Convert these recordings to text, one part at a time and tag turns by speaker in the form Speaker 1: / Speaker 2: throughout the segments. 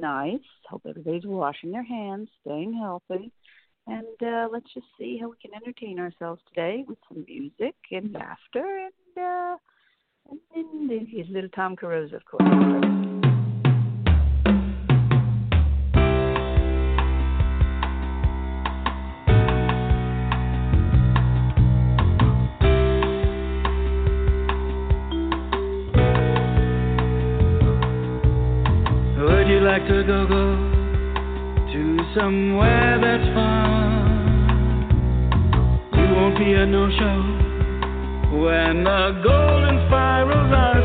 Speaker 1: nice. Hope everybody's washing their hands, staying healthy, and uh, let's just see how we can entertain ourselves today with some music and laughter and uh, and, and, little Tom Caruso, of course.
Speaker 2: like to go go to somewhere that's fun. You won't be a no show when the golden spirals are.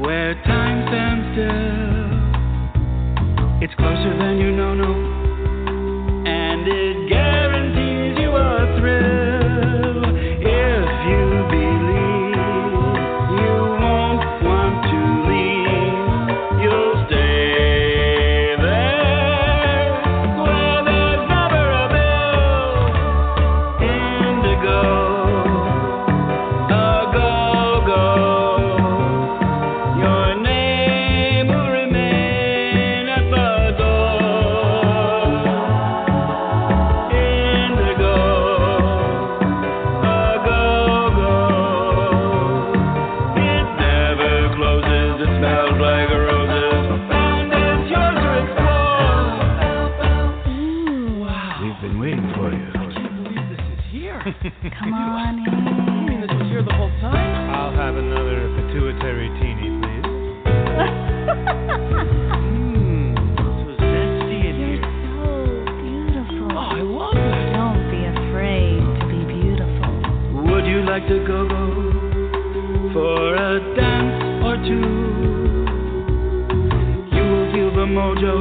Speaker 2: where time stands still. It's closer than you know, no. Come on in. You mean this was here the
Speaker 3: whole time?
Speaker 4: I'll have another pituitary teeny, please. Hmm,
Speaker 3: You're so beautiful.
Speaker 4: Oh, I love.
Speaker 3: Don't be afraid to be beautiful.
Speaker 2: Would you like to go go for a dance or two? You will feel the mojo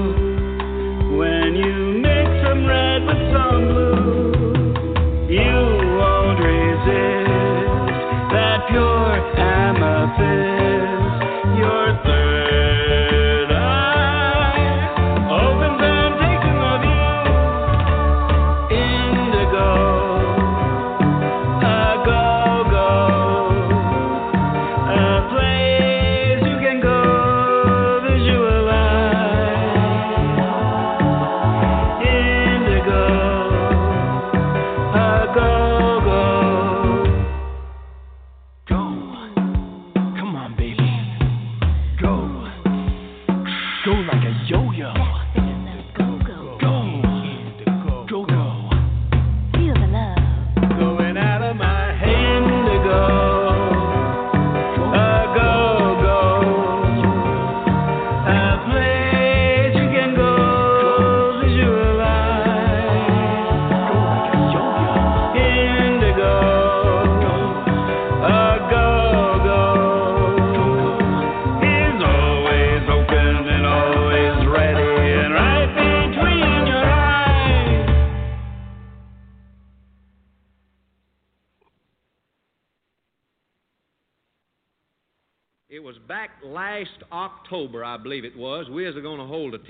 Speaker 2: when you mix some red with some blue. You amethyst.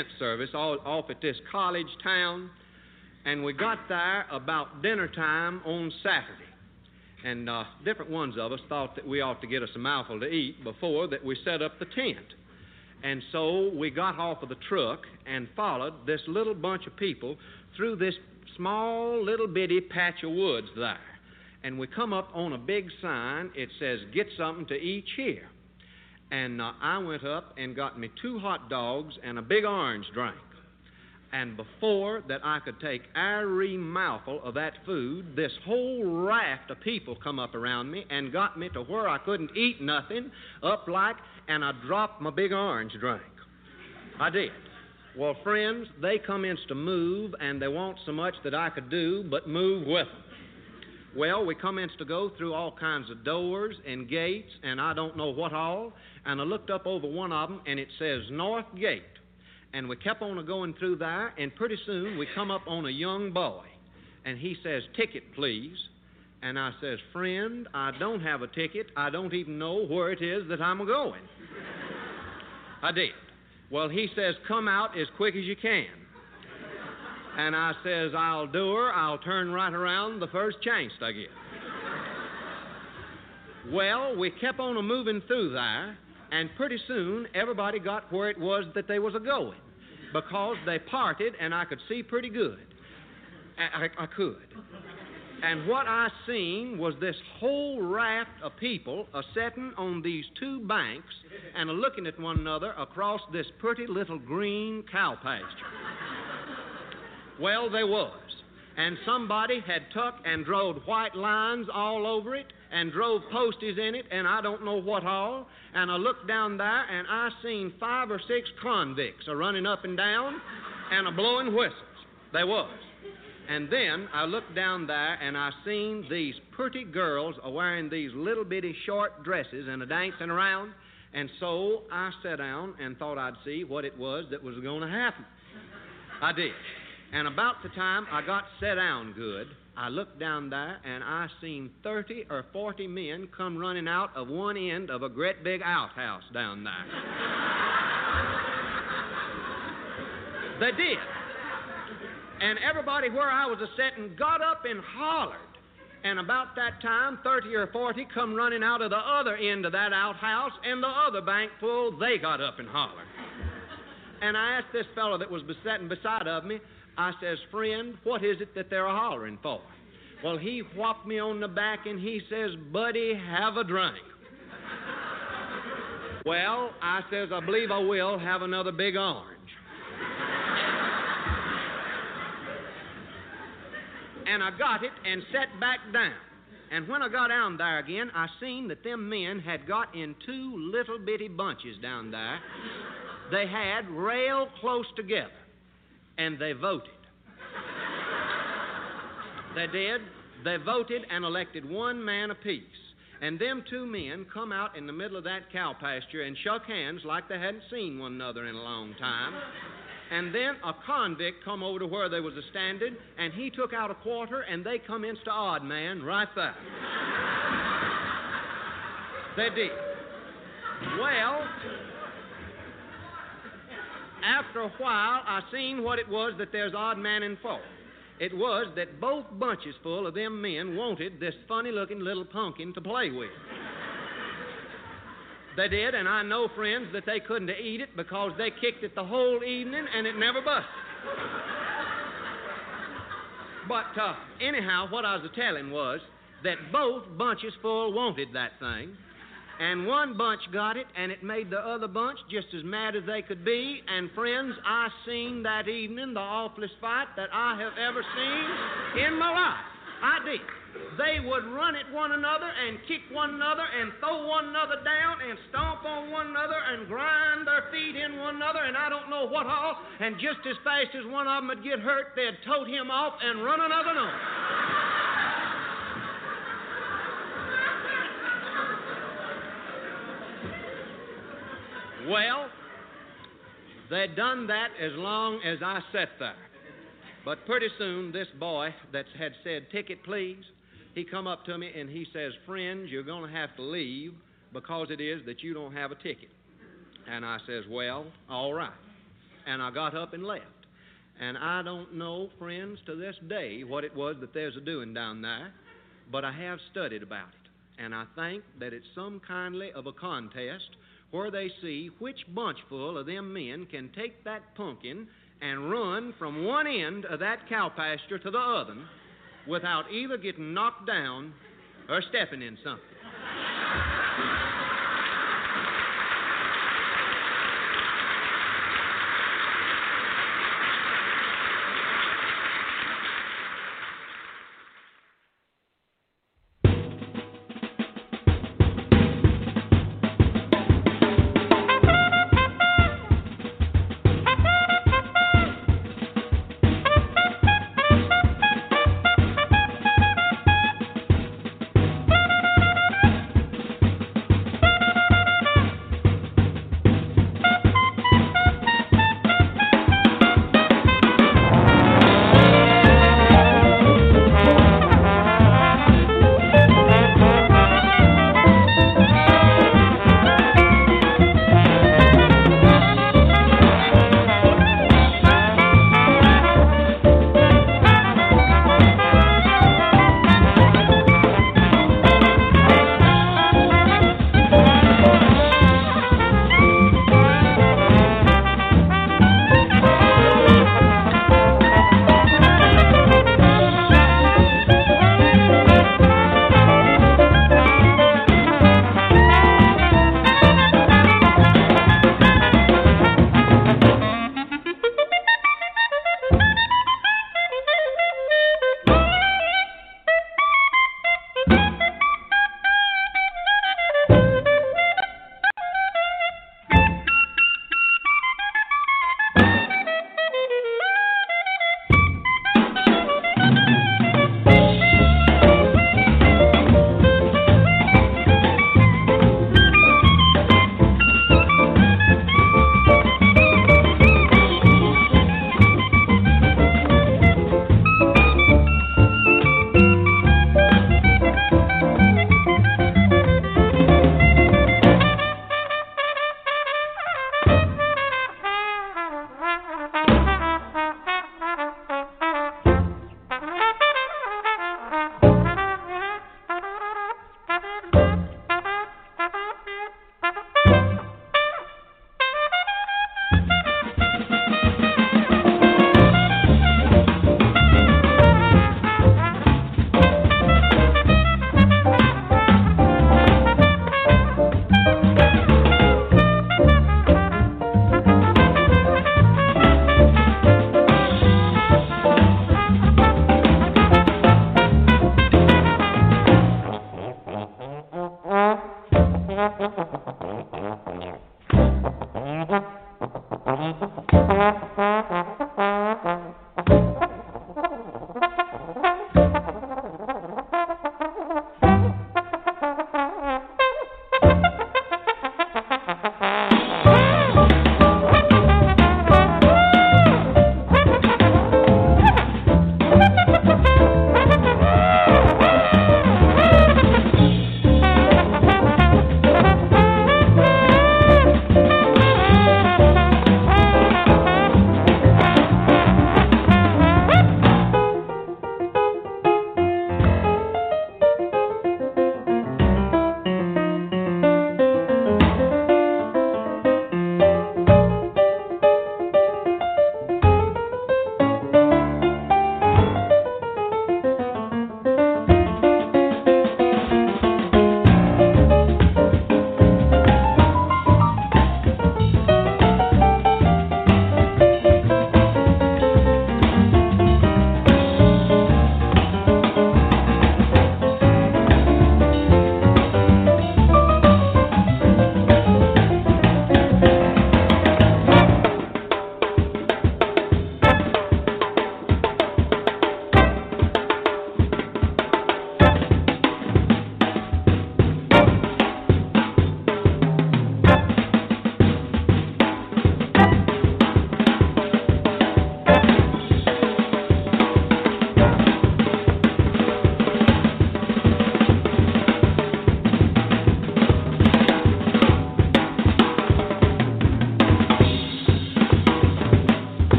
Speaker 5: Tent service off at this college town, and we got there about dinner time on Saturday. And uh, different ones of us thought that we ought to get us a mouthful to eat before that we set up the tent. And so we got off of the truck and followed this little bunch of people through this small little bitty patch of woods there. And we come up on a big sign. It says, Get something to eat here. And uh, I went up and got me two hot dogs and a big orange drink. And before that I could take every mouthful of that food, this whole raft of people come up around me and got me to where I couldn't eat nothing, up like, and I dropped my big orange drink. I did. Well, friends, they commenced to move, and they want so much that I could do but move with them. Well, we commenced to go through all kinds of doors and gates, and I don't know what all. And I looked up over one of them, and it says North Gate. And we kept on going through there, and pretty soon we come up on a young boy. And he says, Ticket, please. And I says, Friend, I don't have a ticket. I don't even know where it is that I'm going. I did. Well, he says, Come out as quick as you can. And I says, I'll do her. I'll turn right around the first chance I get. well, we kept on a moving through there, and pretty soon everybody got where it was that they was a going, because they parted and I could see pretty good. I, I, I could. And what I seen was this whole raft of people a setting on these two banks and a looking at one another across this pretty little green cow pasture. Well, they was. And somebody had took and drove white lines all over it and drove posties in it and I don't know what all. And I looked down there and I seen five or six convicts a running up and down and a blowing whistles. They was. And then I looked down there and I seen these pretty girls a wearing these little bitty short dresses and a dancing around. And so I sat down and thought I'd see what it was that was going to happen. I did. And about the time I got set down good, I looked down there and I seen 30 or 40 men come running out of one end of a great big outhouse down there. they did. And everybody where I was a setting got up and hollered. And about that time, 30 or 40 come running out of the other end of that outhouse, and the other bank full, they got up and hollered. And I asked this fellow that was sitting beside of me, I says, friend, what is it that they're hollering for? Well, he whopped me on the back and he says, buddy, have a drink. well, I says, I believe I will have another big orange. and I got it and sat back down. And when I got down there again, I seen that them men had got in two little bitty bunches down there. They had rail close together and they voted. they did. They voted and elected one man apiece. And them two men come out in the middle of that cow pasture and shook hands like they hadn't seen one another in a long time. And then a convict come over to where they was a standing, and he took out a quarter, and they come insta odd man right there. they did. Well, after a while, I seen what it was that there's odd man in for. It was that both bunches full of them men wanted this funny looking little pumpkin to play with. they did, and I know, friends, that they couldn't eat it because they kicked it the whole evening and it never busted. but uh, anyhow, what I was telling was that both bunches full wanted that thing. And one bunch got it, and it made the other bunch just as mad as they could be. And friends, I seen that evening the awfulest fight that I have ever seen in my life. I did. They would run at one another and kick one another and throw one another down and stomp on one another and grind their feet in one another and I don't know what all. And just as fast as one of them would get hurt, they'd tote him off and run another one. Well, they'd done that as long as I sat there. But pretty soon, this boy that had said, Ticket, please, he come up to me and he says, Friends, you're going to have to leave because it is that you don't have a ticket. And I says, Well, all right. And I got up and left. And I don't know, friends, to this day what it was that there's a doing down there, but I have studied about it. And I think that it's some kindly of a contest where they see which bunchful of them men can take that pumpkin and run from one end of that cow pasture to the other without either getting knocked down or stepping in something.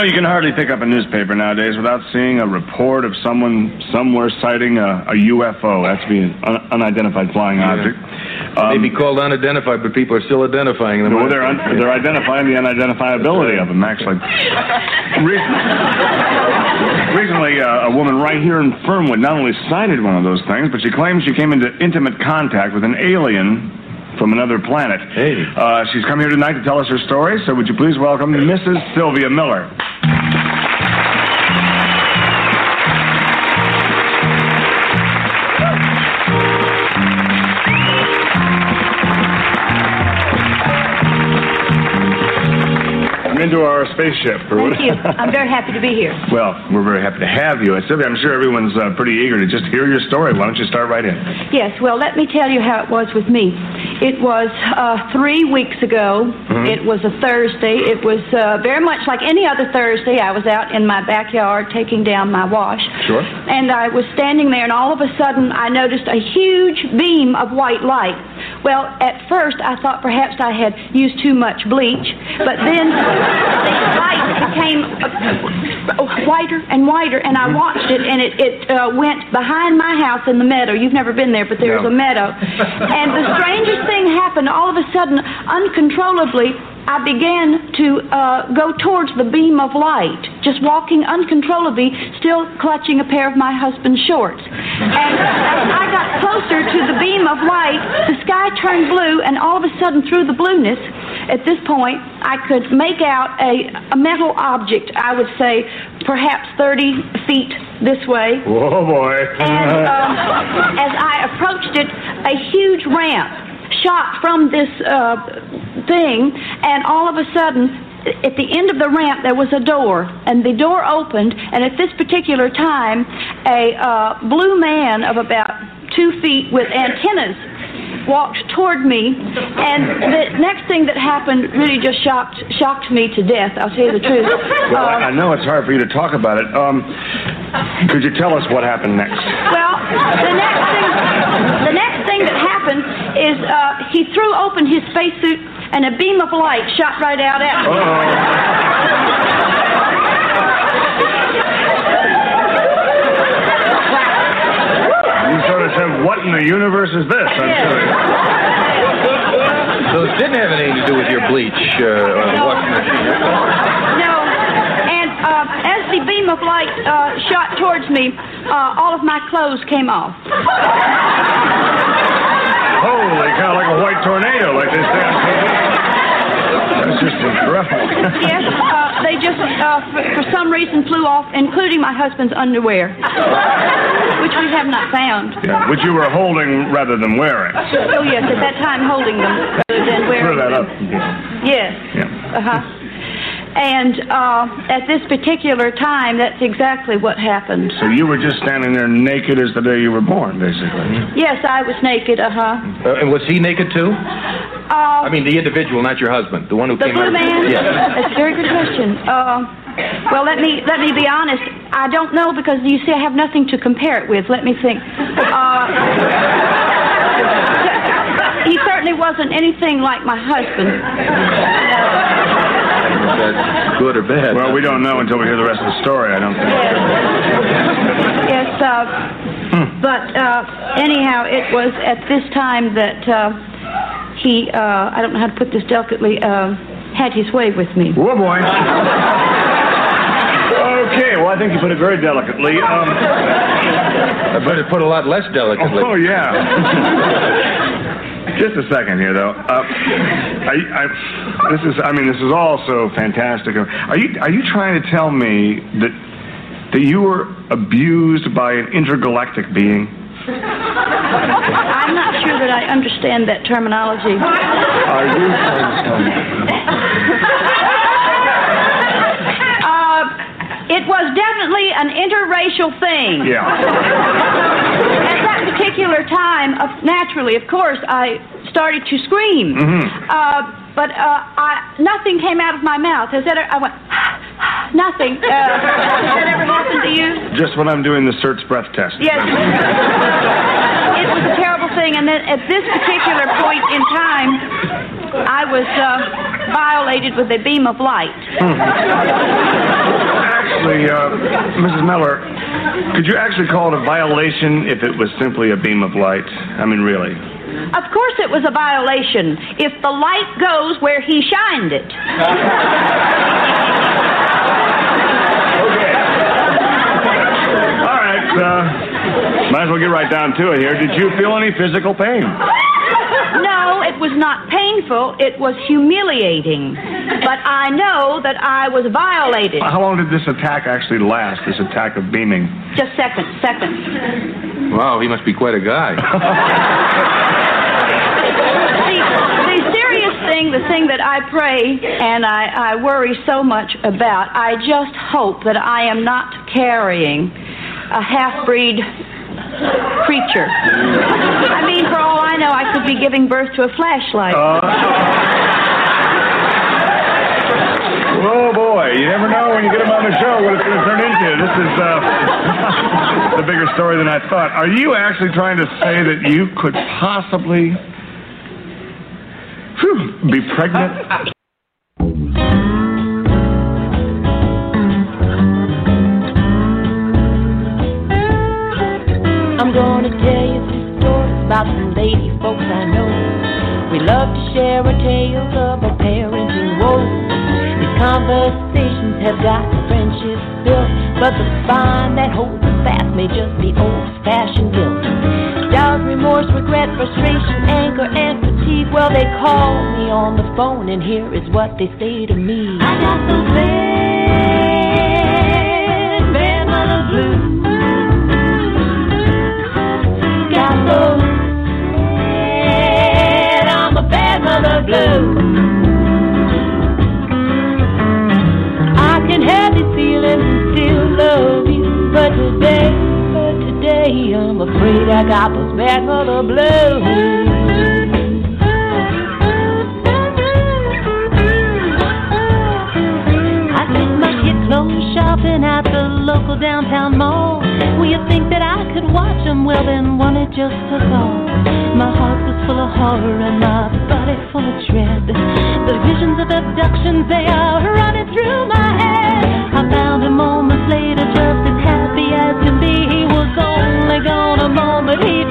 Speaker 6: Know, you can hardly pick up a newspaper nowadays without seeing a report of someone somewhere sighting a, a UFO. That's be an un- unidentified flying object.
Speaker 7: They may be called unidentified, but people are still identifying them.
Speaker 6: Well, they're, un- they're identifying the unidentifiability of them, actually. Re- Recently, uh, a woman right here in Fernwood not only sighted one of those things, but she claims she came into intimate contact with an alien from another planet.
Speaker 7: Hey.
Speaker 6: Uh, she's come here tonight to tell us her story, so would you please welcome Mrs. Sylvia Miller. Come into our spaceship.
Speaker 8: Thank you. I'm very happy to be here.
Speaker 6: Well, we're very happy to have you. Sylvia, I'm sure everyone's uh, pretty eager to just hear your story. Why don't you start right in?
Speaker 8: Yes, well, let me tell you how it was with me. It was uh, three weeks ago.
Speaker 6: Mm-hmm.
Speaker 8: It was a Thursday. It was uh, very much like any other Thursday. I was out in my backyard taking down my wash.
Speaker 6: Sure.
Speaker 8: And I was standing there, and all of a sudden, I noticed a huge beam of white light. Well, at first, I thought perhaps I had used too much bleach, but then the light became uh, whiter and whiter, and I watched it, and it, it uh, went behind my house in the meadow. You've never been there, but there's
Speaker 6: No.
Speaker 8: a meadow. And the strangest thing happened. All of a sudden, uncontrollably, I began to uh, go towards the beam of light, just walking uncontrollably, still clutching a pair of my husband's shorts. And as I got closer to the beam of light, the sky turned blue, and all of a sudden, through the blueness, at this point, I could make out a, a metal object, I would say perhaps 30 feet this way.
Speaker 6: Whoa, boy.
Speaker 8: And um, as I approached it, a huge ramp shot from this uh, thing, and all of a sudden, at the end of the ramp, there was a door, and the door opened, and at this particular time, a uh, blue man of about two feet with antennas walked toward me, and the next thing that happened really just shocked shocked me to death. I'll tell you the truth.
Speaker 6: Well, I, I know it's hard for you to talk about it. Um, could you tell us what happened next?
Speaker 8: Well, the next thing, the next thing that happened is uh, he threw open his spacesuit and a beam of light shot right out at me.
Speaker 6: You sort of said, what in the universe is this? I'm
Speaker 8: Yes.
Speaker 6: sure.
Speaker 7: So it didn't have anything to do with your bleach uh, or
Speaker 8: No.
Speaker 7: washing.
Speaker 8: No, and uh, as the beam of light uh, shot towards me, uh, all of my clothes came off.
Speaker 6: Holy cow, like a white tornado, like they say on TV. Just incredible.
Speaker 8: Yes, uh, they just, uh, for, for some reason, flew off, including my husband's underwear, which we have not found.
Speaker 6: Yeah, which you were holding rather than wearing.
Speaker 8: Oh yes, at that time holding them rather than
Speaker 6: Clear
Speaker 8: wearing
Speaker 6: that
Speaker 8: them.
Speaker 6: up.
Speaker 8: Yes.
Speaker 6: Yeah.
Speaker 8: Uh huh. And uh, at this particular time, that's exactly what happened.
Speaker 6: So you were just standing there naked as the day you were born, basically.
Speaker 8: Yes, I was naked. Uh huh.
Speaker 7: Uh, and was he naked too?
Speaker 8: Uh,
Speaker 7: I mean, the individual, not your husband, the one who
Speaker 8: the
Speaker 7: came
Speaker 8: blue
Speaker 7: out.
Speaker 8: man.
Speaker 7: Yes.
Speaker 8: That's a very good question. Uh, well, let me let me be honest. I don't know because you see, I have nothing to compare it with. Let me think. Uh, he certainly wasn't anything like my husband.
Speaker 7: That's good or bad.
Speaker 6: Well, we don't know until we hear the rest of the story, I don't think.
Speaker 8: Yes, uh, but uh, anyhow, it was at this time that uh, he, uh, I don't know how to put this delicately, uh, had his way with me.
Speaker 6: Whoa, boy. Okay, well, I think you put it very delicately. Um,
Speaker 7: I better put a lot less delicately.
Speaker 6: oh, yeah. Just a second here, though. Uh, I, I, this is, I mean, this is all so fantastic. Are you, are you trying to tell me that, that you were abused by an intergalactic being?
Speaker 8: I'm not sure that I understand that terminology.
Speaker 6: Are you trying to tell me?
Speaker 8: Uh, it was definitely an interracial thing.
Speaker 6: Yeah.
Speaker 8: At that particular time, of, naturally, of course, I started to scream.
Speaker 6: Mhm.
Speaker 8: Uh, but uh, I, nothing came out of my mouth. Has that ever, I went, nothing. Uh, has that ever happened to you?
Speaker 6: Just when I'm doing the Cert's breath test.
Speaker 8: Yes. it was a terrible thing. And then at this particular point in time, I was uh, violated with a beam of light.
Speaker 6: Actually, uh, Mrs. Miller, could you actually call it a violation if it was simply a beam of light? I mean, really.
Speaker 8: Of course, it was a violation if the light goes where he shined it. okay.
Speaker 6: All right, uh, might as well get right down to it here. Did you feel any physical pain?
Speaker 8: No, it was not painful. It was humiliating. But I know that I was violated.
Speaker 6: How long did this attack actually last, this attack of beaming?
Speaker 8: Just seconds, seconds.
Speaker 7: Wow, he must be quite a guy.
Speaker 8: The, the serious thing, the thing that I pray and I, I worry so much about, I just hope that I am not carrying a half breed creature. I mean, for all I know, I could be giving birth to a flashlight.
Speaker 6: Oh you never know when you get him on the show what it's going to turn into. This is uh, a bigger story than I thought. Are you actually trying to say that you could possibly whew, be pregnant?
Speaker 9: I'm gonna tell you some stories about some lady folks I know. We love to share our tales of our parenting woes. Conversations have got friendships built, but the spine that holds us fast may just be old-fashioned guilt. Doubt, remorse, regret, frustration, anger, and fatigue. Well, they call me on the phone, and here is what they say to me. I got those bad, bad mother blues. Got those bad, I'm a bad mother blues. These feelings and still love you, but today, but today, I'm afraid I got those bad mother blues. Shopping at the local downtown mall. Will you think that I could watch them? Well, then one it just took off. My heart was full of horror and my body full of dread. The visions of abductions, they are running through my head. I found him moments later just as happy as can be. He was only gone a moment, he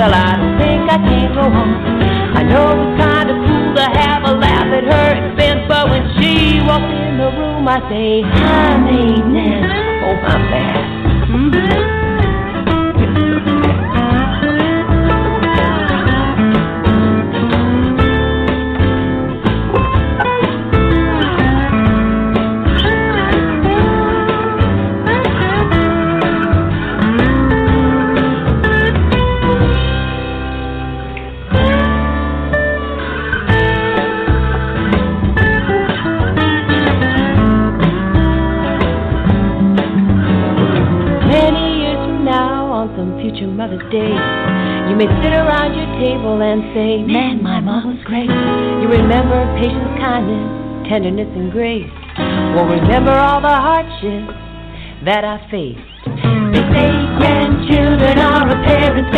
Speaker 9: well, I don't think I can go on. I know it's kind of cool to have a laugh at her expense, but when she walks in the room, I say, Hi, maintenance. Oh, my bad. Mhm. May sit around your table and say, Man, my mom was great. You remember patience, kindness, tenderness, and grace. Won't remember all the hardships that I faced. They say grandchildren are a parent's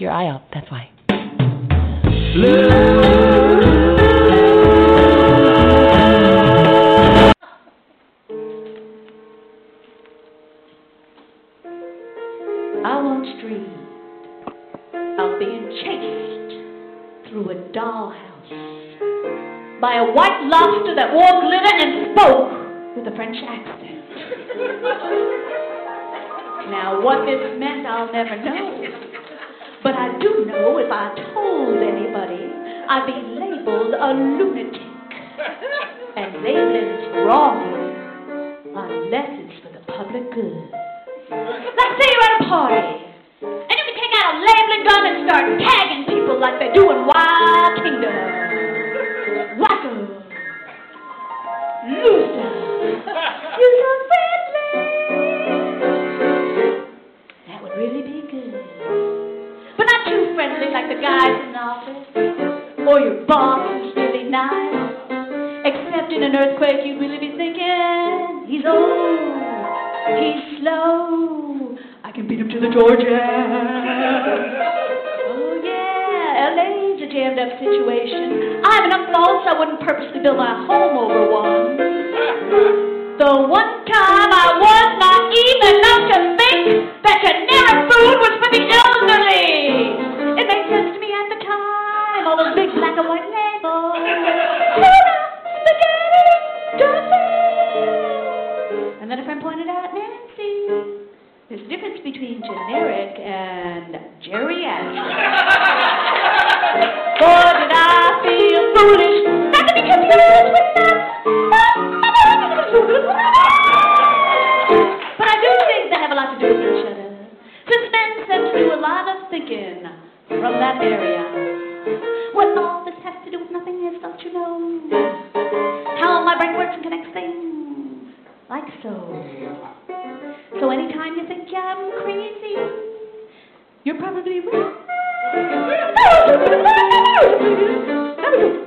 Speaker 9: you're gonna poke your eye out. That's why.
Speaker 10: I once dreamed of being chased through a dollhouse by a white lobster that wore glitter and spoke with a French accent. now, what this meant, I'll never know. I do know if I told anybody, I'd be labeled a lunatic. And labeling's wrong unless it's for the public good. Let's say you're at a party, and you can take out a labeling gun and start tagging people like they do in Wild Kingdom. In an earthquake, you'd really be thinking, he's old. He's slow. I can beat him to the Georgia. Oh, yeah. LA's a jammed up situation. I have enough faults I wouldn't purposely build my home over one. The one time I was naive enough to think that generic food was for the elderly. It made sense to me at the time. All those big black and white pointed out, Nancy, there's a difference between generic and geriatric. Boy, did I feel foolish not to be confused with that. But I do think they have a lot to do with each other. Since men tend to do a lot of thinking from that area. What all this has to do with nothing is, don't you know? How my brain works and connects things. Like so. So anytime you think I'm crazy, you're probably right.